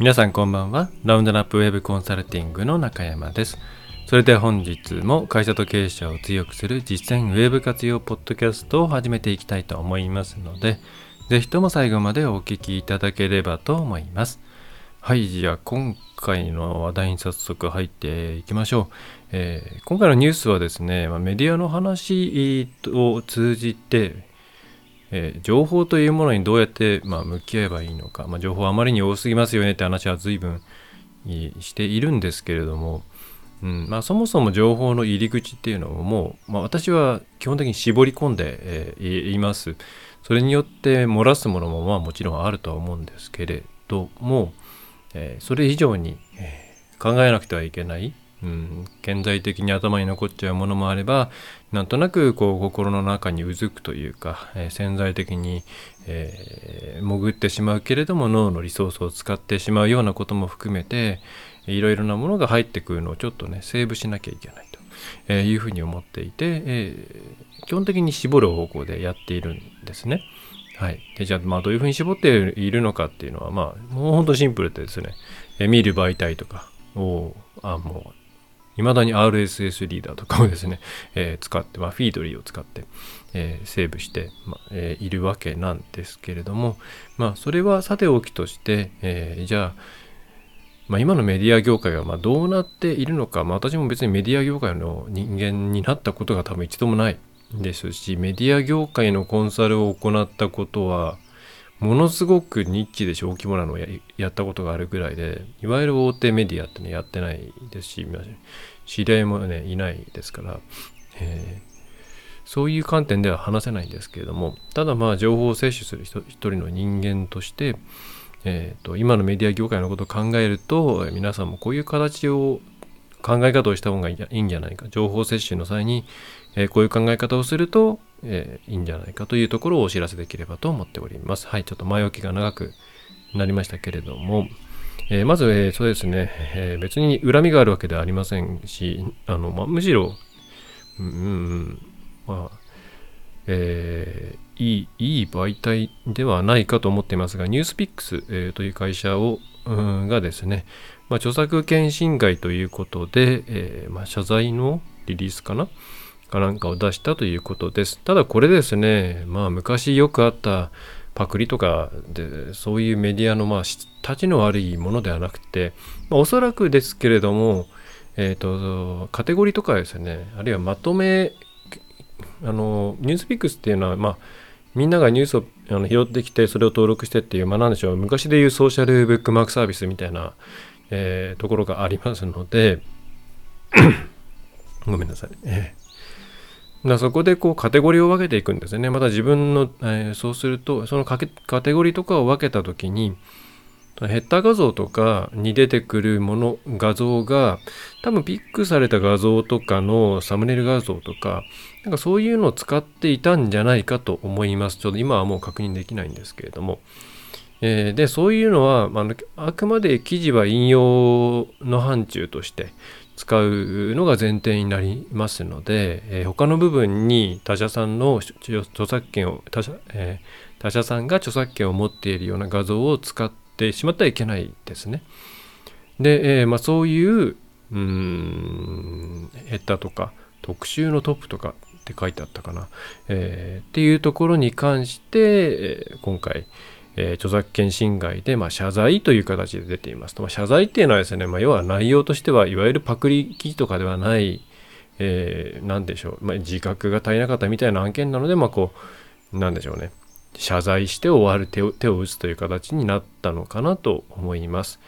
皆さんこんばんは。ラウンドナップウェブコンサルティングの中山です。それでは本日も会社と経営者を強くする実践ウェブ活用ポッドキャストを始めていきたいと思いますので、ぜひとも最後までお聞きいただければと思います。はい、じゃあ今回の話題に早速入っていきましょう。えー、今回のニュースはですね、メディアの話を通じて、えー、情報というものにどうやって、まあ、向き合えばいいのか、まあ、情報あまりに多すぎますよねって話は随分しているんですけれども、うん。まあ、そもそも情報の入り口っていうのをもう、まあ、私は基本的に絞り込んで、えー、います。それによって漏らすものもまあもちろんあるとは思うんですけれども、えー、それ以上に、考えなくてはいけないうん、顕在的に頭に残っちゃうものもあればなんとなくこう心の中にうずくというか、えー、潜在的に、えー、潜ってしまうけれども脳のリソースを使ってしまうようなことも含めていろいろなものが入ってくるのをちょっとねセーブしなきゃいけないと、えいうふうに思っていて、えー、基本的に絞る方向でやっているんですね。はい、でじゃあまあどういうふうに絞っているのかっていうのはまあもうほんとシンプルでですね、え見る媒体とかをあもう未だに RSS リーダーとかをですね、えー、使って、まあ、フィードリーを使って、えー、セーブして、まあえー、いるわけなんですけれども、まあ、それはさておきとして、えじゃあ、まあ、今のメディア業界がまどうなっているのか、まあ、私も別にメディア業界の人間になったことが多分一度もないですし、メディア業界のコンサルを行ったことは、ものすごくニッチで小規模なのをやったことがあるぐらいで、いわゆる大手メディアってね、やってないですし、知り合いもね、いないですから、えー、そういう観点では話せないんですけれども、ただまあ情報を摂取する一人の人間として、えーと、今のメディア業界のことを考えると、皆さんもこういう形を考え方をした方がいいんじゃないか。情報摂取の際に、えー、こういう考え方をすると、えー、いいんじゃないかというところをお知らせできればと思っております。はい、ちょっと前置きが長くなりましたけれども、えー、まず、えー、そうですね、えー、別に恨みがあるわけではありませんし、あのまあ、むしろ、うん、うん、まあ、えー、いい、いい媒体ではないかと思っていますが、ニュースピックス、えー、という会社を、うん、がですね、まあ、著作権侵害ということで、えーまあ、謝罪のリリースかなかなんかを出したということです。ただこれですね、まあ昔よくあったパクリとかでそういうメディアのまあ立ちの悪いものではなくて、まあ、おそらくですけれども、えっ、ー、と、カテゴリーとかですね、あるいはまとめ、あの、ニュースピックスっていうのは、まあ、みんながニュースをあの拾ってきて、それを登録してっていう、まあ、なんでしょう、昔でいうソーシャルブックマークサービスみたいな、えー、ところがありますので、ごめんなさい。えーだそこでこうカテゴリーを分けていくんですね。また自分の、えー、そうすると、そのカテゴリーとかを分けたときに、ヘッダー画像とかに出てくるもの、画像が、多分ピックされた画像とかのサムネイル画像とか、なんかそういうのを使っていたんじゃないかと思います。ちょっと今はもう確認できないんですけれども。えー、で、そういうのは、まあ、あくまで記事は引用の範疇として、使うのが前提になりますので、えー、他の部分に他社さんの著作権を他社,、えー、他社さんが著作権を持っているような画像を使ってしまってはいけないですね。で、えー、まあ、そういううんヘッダーとか特集のトップとかって書いてあったかな、えー、っていうところに関して、え今回、えー、著作権侵害で、まあ、謝罪という形で出ていますと。まあ、謝罪っていうのはですね、まあ、要は内容としては、いわゆるパクリ記事とかではない、えー、なんでしょう、まあ、自覚が足りなかったみたいな案件なので、まあ、こう、なんでしょうね。謝罪して終わる手を手を打つという形になったのかなと思います。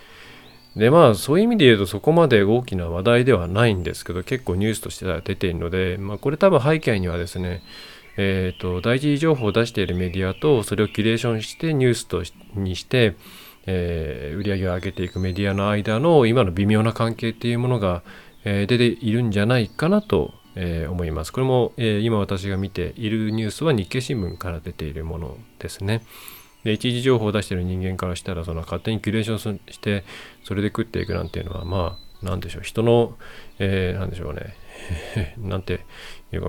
でまあそういう意味で言うとそこまで大きな話題ではないんですけど結構ニュースとしては出ているので、まあ、これ多分背景にはですねえーと、大事情報を出しているメディアとそれをキュレーションしてニュースとにして、えー、売り上げを上げていくメディアの間の今の微妙な関係っていうものが、えー、出ているんじゃないかなと、えー、思います。これも、え今私が見ているニュースは日経新聞から出ているものですね。で一時情報を出している人間からしたらその勝手にキュレーションしてそれで食っていくなんていうのはまあなんでしょう人の、えー、なんでしょうね なんて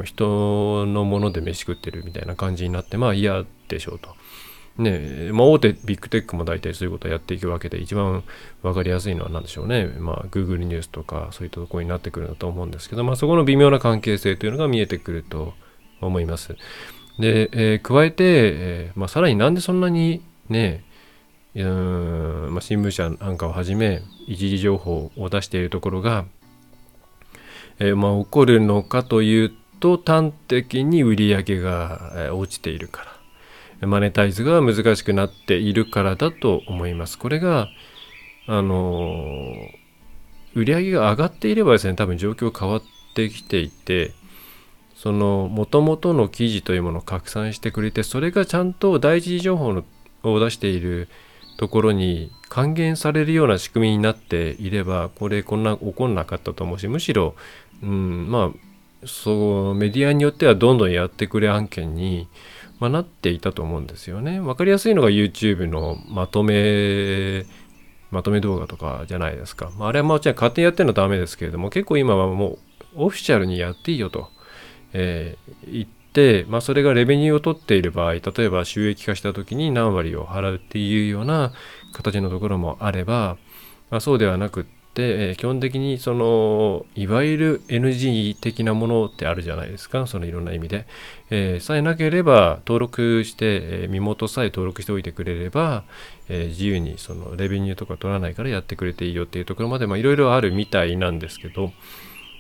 人のもので飯食ってるみたいな感じになってまあ嫌でしょうと。ねまあ、大手ビッグテックも大体そういうことをやっていくわけで一番分かりやすいのは何でしょうね、まあ、Google ニュースとかそういったところになってくるんだと思うんですけど、まあ、そこの微妙な関係性というのが見えてくると思います。で、えー、加えて、えーまあ、さらになんでそんなにねうんまあ、新聞社なんかをはじめ一時情報を出しているところが、えー、まあ、起こるのかというと端的に売り上げが落ちているからマネタイズが難しくなっているからだと思います。これがあの売り上げが上がっていればですね多分状況変わってきていてその元々の記事というものを拡散してくれてそれがちゃんと第一次情報のを出しているところに還元されるような仕組みになっていればこれこんな起こんなかったと思うしむしろ、うん、まあそうメディアによってはどんどんやってくれ案件に、まあ、なっていたと思うんですよね。分かりやすいのが YouTube のまとめまとめ動画とかじゃないですか。まあ、れはもちろん勝手にやってるのはダメですけれども結構今はもうオフィシャルにやっていいよと、えー、言って、まあ、それがレベニューを取っている場合例えば収益化した時に何割を払うっていうような形のところもあれば、まあ、そうではなくて、えー、基本的にそのいわゆる NG 的なものってあるじゃないですか。そのいろんな意味で、えー、さえなければ登録して、えー、身元さえ登録しておいてくれれば、え自由にそのレベニューとか取らないからやってくれていいよっていうところまでいろいろあるみたいなんですけど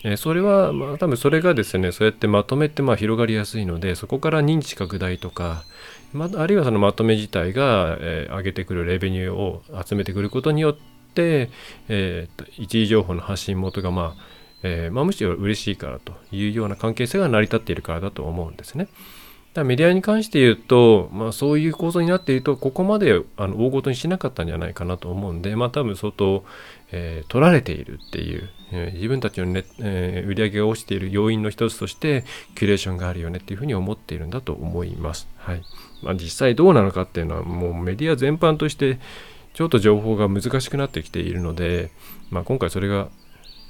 えそれは、まあ、多分それがですねそうやってまとめてまあ広がりやすいのでそこから認知拡大とか、まあ、るいはそのまとめ自体が、え、上げてくるレベニューを集めてくることによって、えー、一時情報の発信元が、まあえーまあ、むしろ嬉しいからというような関係性が成り立っているからだと思うんですね。だメディアに関して言うと、まあ、そういう構造になっているとここまであの大ごとにしなかったんじゃないかなと思うんで、まあ、多分相当、えー、取られているっていう、えー、自分たちのね、えー、売り上げが落ちている要因の一つとしてキュレーションがあるよねっていうふうに思っているんだと思います。はいまあ、実際どうなのかっていうのはもうメディア全般としてちょっと情報が難しくなってきているので、まあ、今回それが、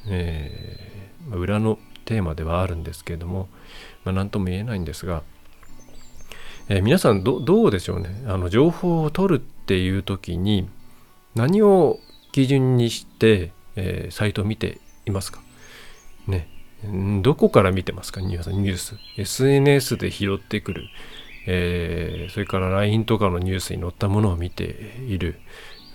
えー、裏のテーマではあるんですけれども、まあ、何とも言えないんですがえー、皆さんどうでしょうね？あの情報を取るっていう時に何を基準にして、えー、サイトを見ていますか？ね。どこから見てますか？ニュース SNS で拾ってくる、えー、それから LINE とかのニュースに載ったものを見ている。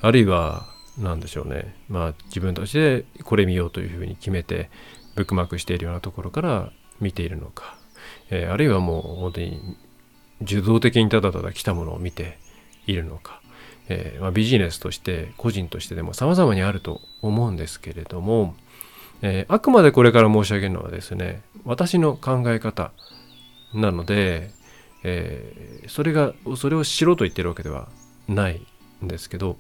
あるいは何でしょうね。まあ自分たちでこれ見ようというふうに決めてブックマークしているようなところから見ているのか、えー、あるいはもう本当に受動的にただただ来たものを見ているのか、えー、まあ、ビジネスとして個人としてでも様々にあると思うんですけれども、えー、あくまでこれから申し上げるのはですね私の考え方なので、えー、それがそれをしろと言ってるわけではないんですけど、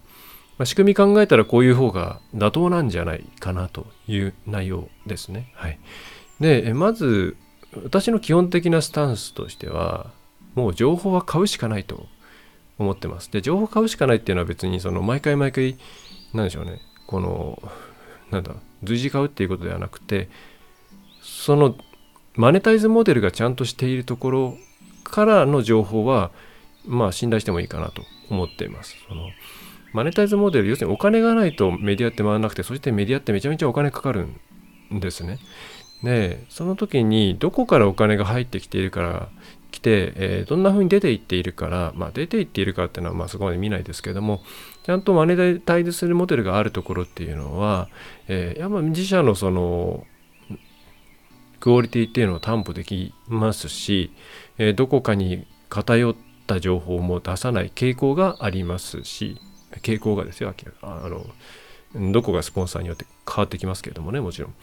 まあ、仕組み考えたらこういう方が妥当なんじゃないかなという内容ですね。はい、でまず私の基本的なスタンスとしてはもう情報は買うしかないと思ってます。で、情報買うしかないっていうのは別にその毎回毎回、なんでしょうね、この、なんだ、随時買うっていうことではなくて、そのマネタイズモデルがちゃんとしているところからの情報は、まあ信頼してもいいかなと思っています。そのマネタイズモデル、要するにお金がないとメディアって回らなくて、そしてメディアってめちゃめちゃお金かかるんですね。で、その時にどこからお金が入ってきているから来て、えー、どんな風に出ていっているから、まあ、出ていっているかっていうのはまあそこまで見ないですけどもちゃんとマネタイズするモデルがあるところっていうのは、えー、やっぱ自社のそのクオリティっていうのを担保できますし、えー、どこかに偏った情報も出さない傾向がありますし傾向がですよあのどこがスポンサーによって変わってきますけれどもねもちろん、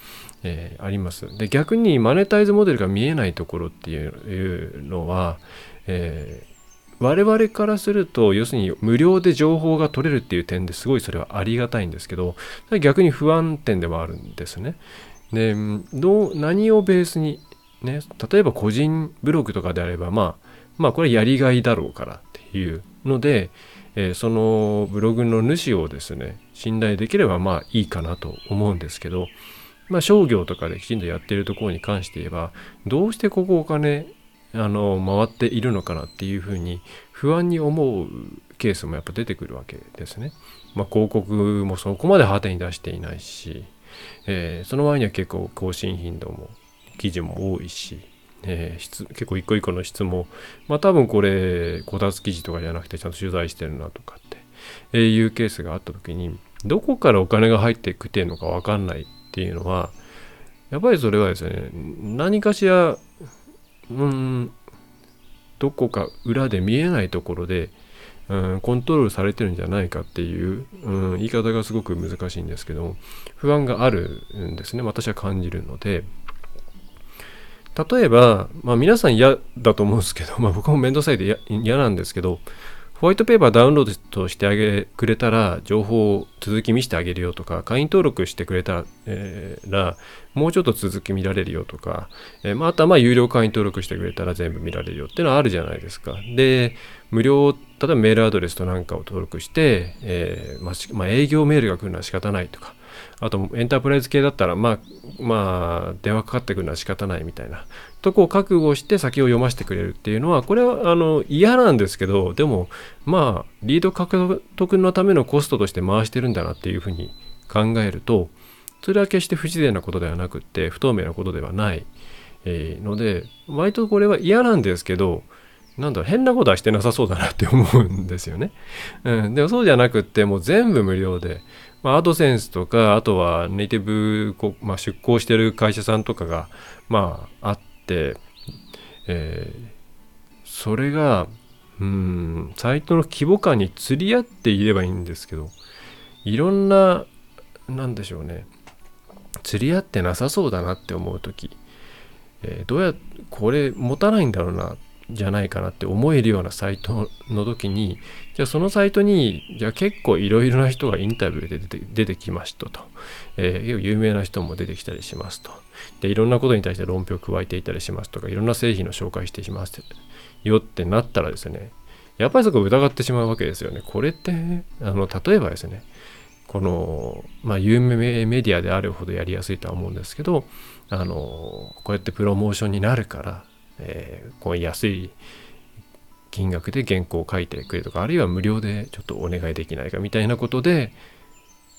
えー、あります。で逆にマネタイズモデルが見えないところっていうのは、えー、我々からすると要するに無料で情報が取れるっていう点ですごいそれはありがたいんですけど逆に不安点でもあるんですね。でどう何をベースにね例えば個人ブログとかであればまあまあこれやりがいだろうからっていうので、えー、そのブログの主をですね信頼できればまあいいかなと思うんですけど、まあ、商業とかできちんとやってるところに関して言えばどうしてここお金、あの回っているのかなっていうふうに不安に思うケースもやっぱ出てくるわけですね。まあ、広告もそこまで派手に出していないし、えー、その前には結構更新頻度も記事も多いし、えー、結構一個一個の質もまあ多分これこたつ記事とかじゃなくてちゃんと取材してるなとかって、えー、いうケースがあった時にどこからお金が入ってきてるのか分かんないっていうのはやっぱりそれはですね何かしらうんどこか裏で見えないところで、うん、コントロールされてるんじゃないかっていう、うん、言い方がすごく難しいんですけど不安があるんですね私は感じるので。例えば、まあ、皆さん嫌だと思うんですけど、まあ、僕も面倒くさいで嫌なんですけどホワイトペーパーダウンロードしてあげくれたら情報を続き見せてあげるよとか会員登録してくれたらもうちょっと続き見られるよとか、えー、まあ、とはまあ有料会員登録してくれたら全部見られるよっていうのはあるじゃないですか。で無料例えばメールアドレスとなんかを登録して、えー、まあ、まあ、営業メールが来るのは仕方ないとかあとエンタープライズ系だったらまあまあ電話かかってくるのは仕方ないみたいなとこを覚悟して先を読ませてくれるっていうのはこれはあの嫌なんですけどでもまあリード獲得のためのコストとして回してるんだなっていうふうに考えるとそれは決して不自然なことではなくって不透明なことではない、え、ので割とこれは嫌なんですけどなんだ変なことはしてなさそうだなって思うんですよね。うん、でもそうじゃなくってもう全部無料でまあ、アドセンスとか、あとはネイティブ、まあ、出向してる会社さんとかが、まあ、あって、えー、それが、うん、サイトの規模感に釣り合っていればいいんですけど、いろんな、なんでしょうね、釣り合ってなさそうだなって思う時、えー、どうやこれ持たないんだろうなじゃないかなって思えるようなサイトの時にじゃあそのサイトにじゃあ結構いろいろな人がインタビューで出て出てきましたと、えー、有名な人も出てきたりしますと。でいろんなことに対して論評を加えていたりしますとかいろんな製品の紹介してしますよってなったらですねやっぱりそこ疑ってしまうわけですよね。これってあの例えばですねこの、まあ、有名メディアであるほどやりやすいとは思うんですけどあのこうやってプロモーションになるからえー、こう安い金額で原稿を書いてくれとかあるいは無料でちょっとお願いできないかみたいなことで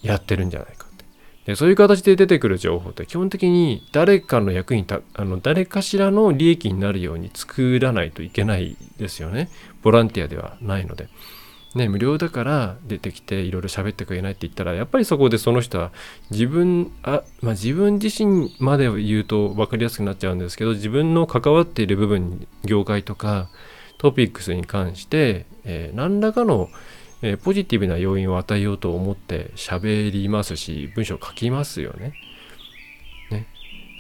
やってるんじゃないかって。でそういう形で出てくる情報って基本的に誰かの役にたあの誰かしらの利益になるように作らないといけないですよね。ボランティアではないので。ね、無料だから出てきていろいろ喋ってくれないって言ったらやっぱりそこでその人は自分あ、まあ、自分自身まで言うと分かりやすくなっちゃうんですけど自分の関わっている部分業界とかトピックスに関して、えー、何らかの、えー、ポジティブな要因を与えようと思って喋りますし文章を書きますよね。ね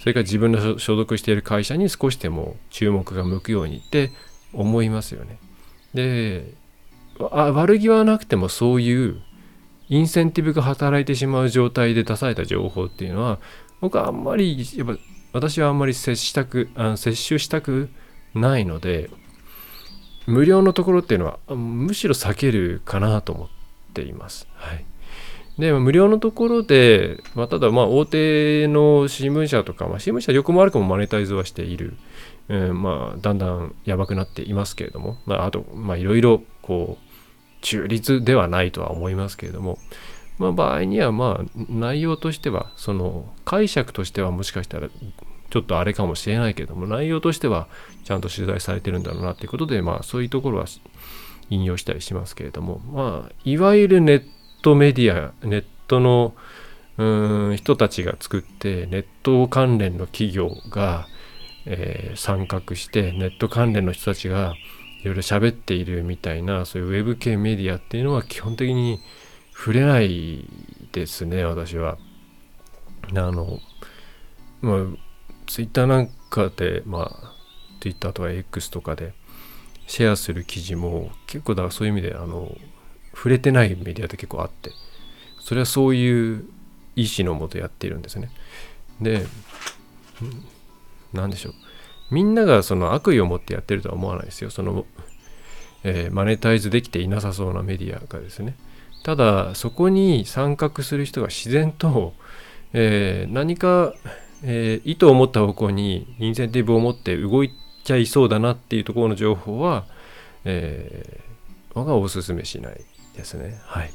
それから自分の所属している会社に少しでも注目が向くようにって思いますよね。であ悪気はなくてもそういうインセンティブが働いてしまう状態で出された情報っていうのは僕はあんまりやっぱ私はあんまり接したくあの接種したくないので無料のところっていうのはむしろ避けるかなと思っています。はい、で無料のところで、まあ、ただまあ大手の新聞社とか、まあ、新聞社よくも悪くもマネタイズはしている、えー、まあだんだんやばくなっていますけれども、まあ、あとまあいろいろこう中立ではないとは思いますけれども、まあ、場合にはまあ内容としてはその解釈としてはもしかしたらちょっとあれかもしれないけれども内容としてはちゃんと取材されてるんだろうなっていうことでまあそういうところは引用したりしますけれどもまあいわゆるネットメディアネットのうん人たちが作ってネット関連の企業が、えー、参画してネット関連の人たちがいろいろ喋っているみたいなそういうウェブ系メディアっていうのは基本的に触れないですね私は。あのまあツイッターなんかでまあツイッターとか X とかでシェアする記事も結構だからそういう意味であの触れてないメディアって結構あってそれはそういう意思のもとやっているんですね。で何でしょうみんながその悪意を持ってやってるとは思わないですよその、えー、マネタイズできていなさそうなメディアがですねただそこに参画する人が自然と、えー、何か、えー、意図を持った方向にインセンティブを持って動いちゃいそうだなっていうところの情報は、えー、僕はおすすめしないですね。はい。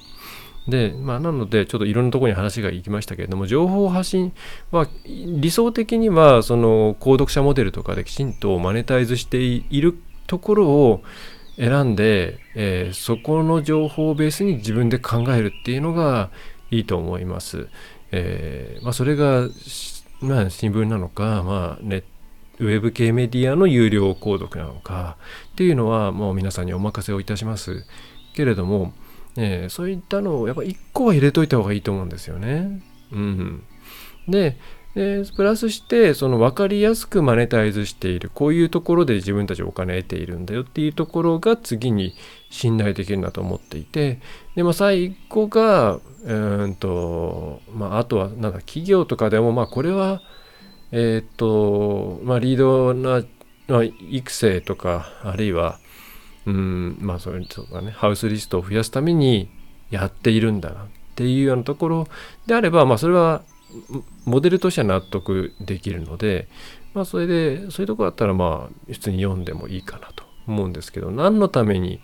で、まあ、なので、ちょっといろんなところに話が行きましたけれども、情報発信は、理想的には、その、購読者モデルとかできちんとマネタイズしているところを選んで、えー、そこの情報をベースに自分で考えるっていうのがいいと思います。えー、まあ、それが、まあ、新聞なのか、まあ、ネッウェブ系メディアの有料購読なのかっていうのはもう皆さんにお任せをいたしますけれども、えー、そういったのをやっぱ1個は入れといた方がいいと思うんですよね。うん、ででプラスしてその分かりやすくマネタイズしているこういうところで自分たちお金得ているんだよっていうところが次に信頼できるなと思っていてで、まあ、最後がうんと、まあ、あとはなんか企業とかでもまあこれはえっ、とまあリードな、まあ、育成とかあるいはうんまあそれとかねハウスリストを増やすためにやっているんだなっていうようなところであればまあそれはモデルとしては納得できるのでまあそれでそういうとこだったらまあ普通に読んでもいいかなと思うんですけど何のために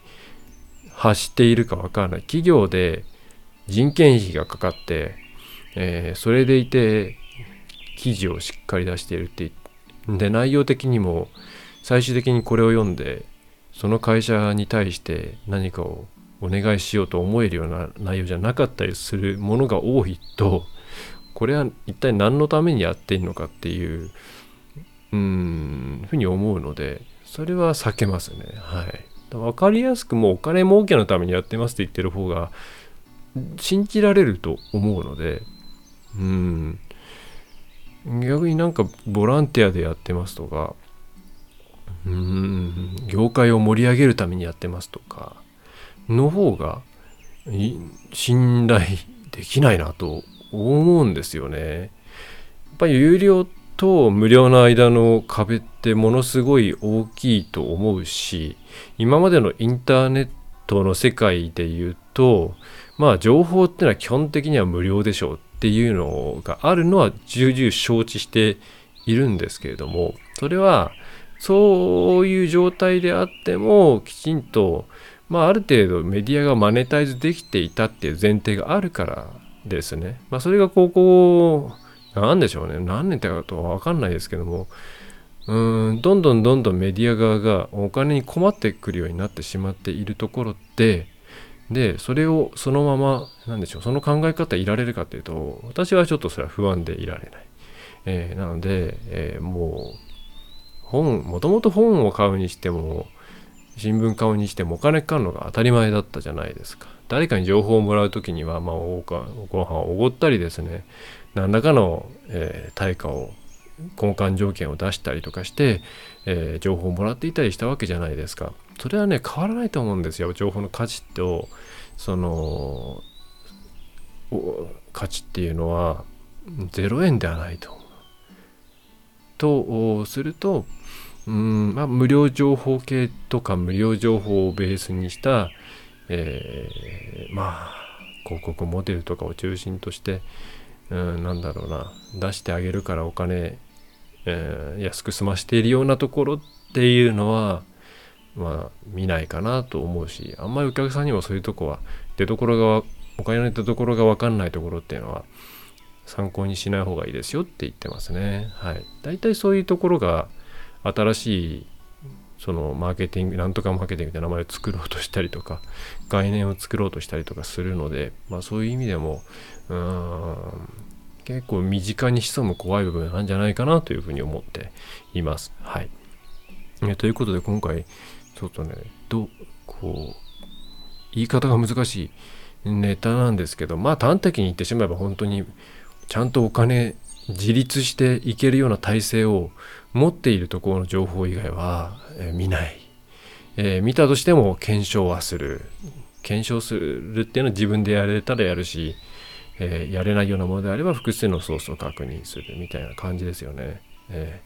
発しているかわからない。企業で人件費がかかって、えー、それでいて記事をしっかり出しているってで内容的にも最終的にこれを読んでその会社に対して何かをお願いしようと思えるような内容じゃなかったりするものが多いとこれは一体何のためにやっているのかっていううんふうに思うのでそれは避けますね。はい。分かりやすくもうお金儲けのためにやってますって言ってる方が信じられると思うのでうん。逆になんかボランティアでやってますとか業界を盛り上げるためにやってますとかの方が信頼できないなと思うんですよね。やっぱり有料と無料の間の壁ってものすごい大きいと思うし今までのインターネットの世界で言うとまあ情報ってのは基本的には無料でしょうっていうのがあるのは重々承知しているんですけれどもそれはそういう状態であってもきちんと、まあ、ある程度メディアがマネタイズできていたっていう前提があるからですね。まあ、それが高校、なんでしょうね。何年かとはわかんないですけども、うん、どんどんどんどんメディア側がお金に困ってくるようになってしまっているところで、で、それをそのまま、なんでしょう、その考え方いられるかというと、私はちょっとそれは不安でいられない。えー、なので、えー、もう、本もともと本を買うにしても新聞買うにしてもお金かかるのが当たり前だったじゃないですか。誰かに情報をもらう時には、まあ、おご飯をおごったりですね。何らかの、えー、対価を交換条件を出したりとかして、えー、情報をもらっていたりしたわけじゃないですか。それはね変わらないと思うんですよ。情報の価値とその価値っていうのは0円ではないととするとうんまあ、無料情報系とか無料情報をベースにした、えー、まあ広告モデルとかを中心として、うん、なんだろうな出してあげるからお金、えー、安く済ましているようなところっていうのはまあ見ないかなと思うしあんまりお客さんにもそういうとこは出どころがお金の出どころが分かんないところっていうのは参考にしない方がいいですよって言ってますね。はい。大体そういうところが新しいそのマーケティングなんとかマーケティングって名前を作ろうとしたりとか 概念を作ろうとしたりとかするので、まあ、そういう意味でもうーん結構身近に潜む怖い部分なんじゃないかなというふうに思っています。はい。えということで今回ちょっとねどこう言い方が難しいネタなんですけどまあ端的に言ってしまえば本当にちゃんとお金自立していけるような体制を持っているところの情報以外は、え、見ない、えー、見たとしても検証はする。検証するっていうのは自分でやれたらやるし、えー、やれないようなものであれば複数のソースを確認するみたいな感じですよね、え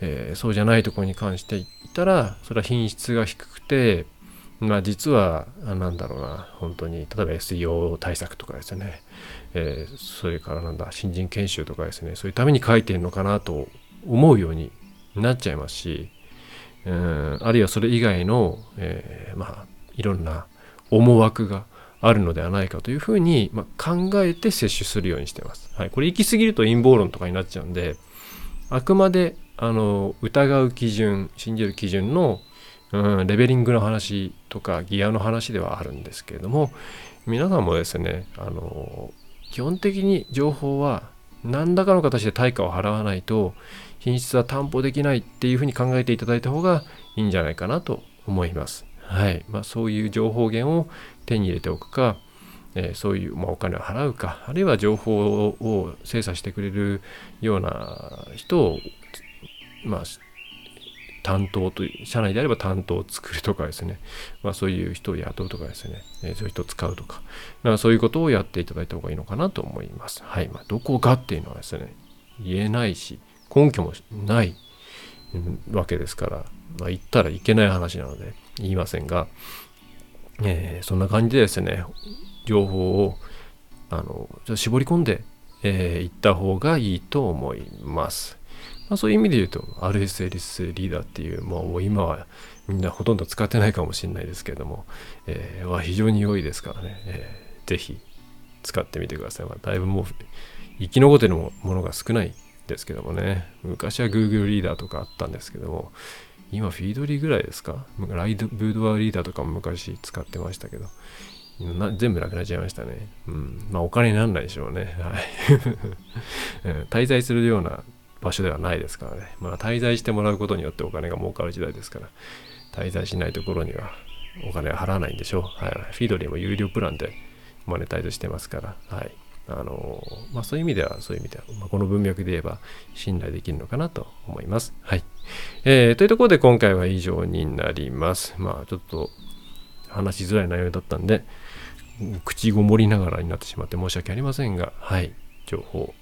えそうじゃないところに関して言ったらそれは品質が低くてまあ実は何だろうな本当に例えば SEO 対策とかですね、えー、それからなんだ新人研修とかですねそういうために書いてるのかなと思うようになっちゃいますし、うん、あるいはそれ以外の、えー、まあいろんな思惑があるのではないかというふうに、まあ、考えて摂取するようにしてます。はい、これ行き過ぎると陰謀論とかになっちゃうんであくまであの疑う基準信じる基準の、うん、レベリングの話とかギアの話ではあるんですけれども皆さんもですねあの基本的に情報は何らかの形で対価を払わないと品質は担保できないっていうふうに考えていただいた方がいいんじゃないかなと思います。はいまあ、そういう情報源を手に入れておくか、えー、そういう、まあ、お金を払うかあるいは情報を精査してくれるような人を、まあ、担当という社内であれば担当を作るとかですね、まあ、そういう人を雇うとかですね、え、そういう人を使うとかかそういうことをやっていただいた方がいいのかなと思います。はいまあ、どこがっていうのはですね言えないし根拠もないわけですから、まあ、言ったらいけない話なので言いませんが、えー、そんな感じでですね情報をあの絞り込んでい、えー、った方がいいと思います。まあ、そういう意味で言うと RSLS リーダーっていう、もう今はみんなほとんど使ってないかもしれないですけども、えー、は非常に良いですからね、えー、ぜひ使ってみてください。まあ、だいぶもう生き残ってるものが少ないですけどもね、昔は Google リーダーとかあったんですけども、今フィードリーぐらいですか？ライドブードワリーダーとかも昔使ってましたけど、全部なくなっちゃいましたね。うん。まあお金にならないでしょうね。はい。滞在するような場所ではないですからね。まあ滞在してもらうことによってお金が儲かる時代ですから、滞在しないところにはお金は払わないんでしょう。はい。フィードリーも有料プランでマネタイズしてますから、はい。あのまあ、そういう意味では、そういう意味では、まあ、この文脈で言えば信頼できるのかなと思います。はい。えー、というところで今回は以上になります。まあ、ちょっと話しづらい内容だったんで、口ごもりながらになってしまって申し訳ありませんが、はい。情報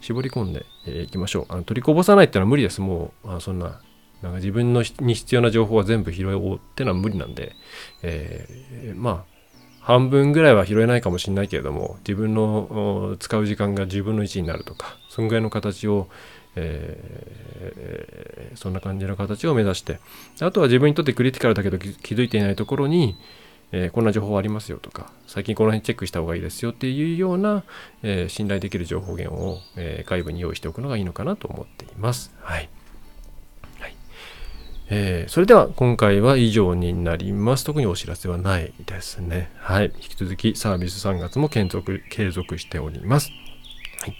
絞り込んでいきましょう。あの取りこぼさないってのは無理です。もう、あそんな、なんか自分のに必要な情報は全部拾おうってのは無理なんで、えー、まあ、半分ぐらいは拾えないかもしれないけれども自分の使う時間が10分の1になるとかそんぐらいの形を、えー、そんな感じの形を目指してあとは自分にとってクリティカルだけど気づいていないところに、えー、こんな情報ありますよとか最近この辺チェックした方がいいですよっていうような、えー、信頼できる情報源を、え外部に用意しておくのがいいのかなと思っています。はいえ、それでは今回は以上になります。特にお知らせはないですね。はい。引き続きサービス3月も継続継続しております。はい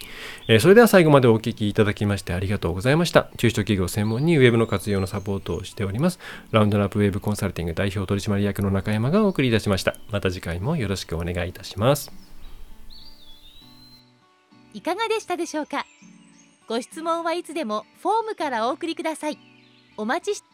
えー、それでは最後までお聞きいただきましてありがとうございました。中小企業専門にウェブの活用のサポートをしております。ラウンドナップウェブコンサルティング代表取締役の中山がお送りいたしました。また次回もよろしくお願いいたします。いかがでしたでしょうか？ご質問はいつでもフォームからお送りください。お待ちして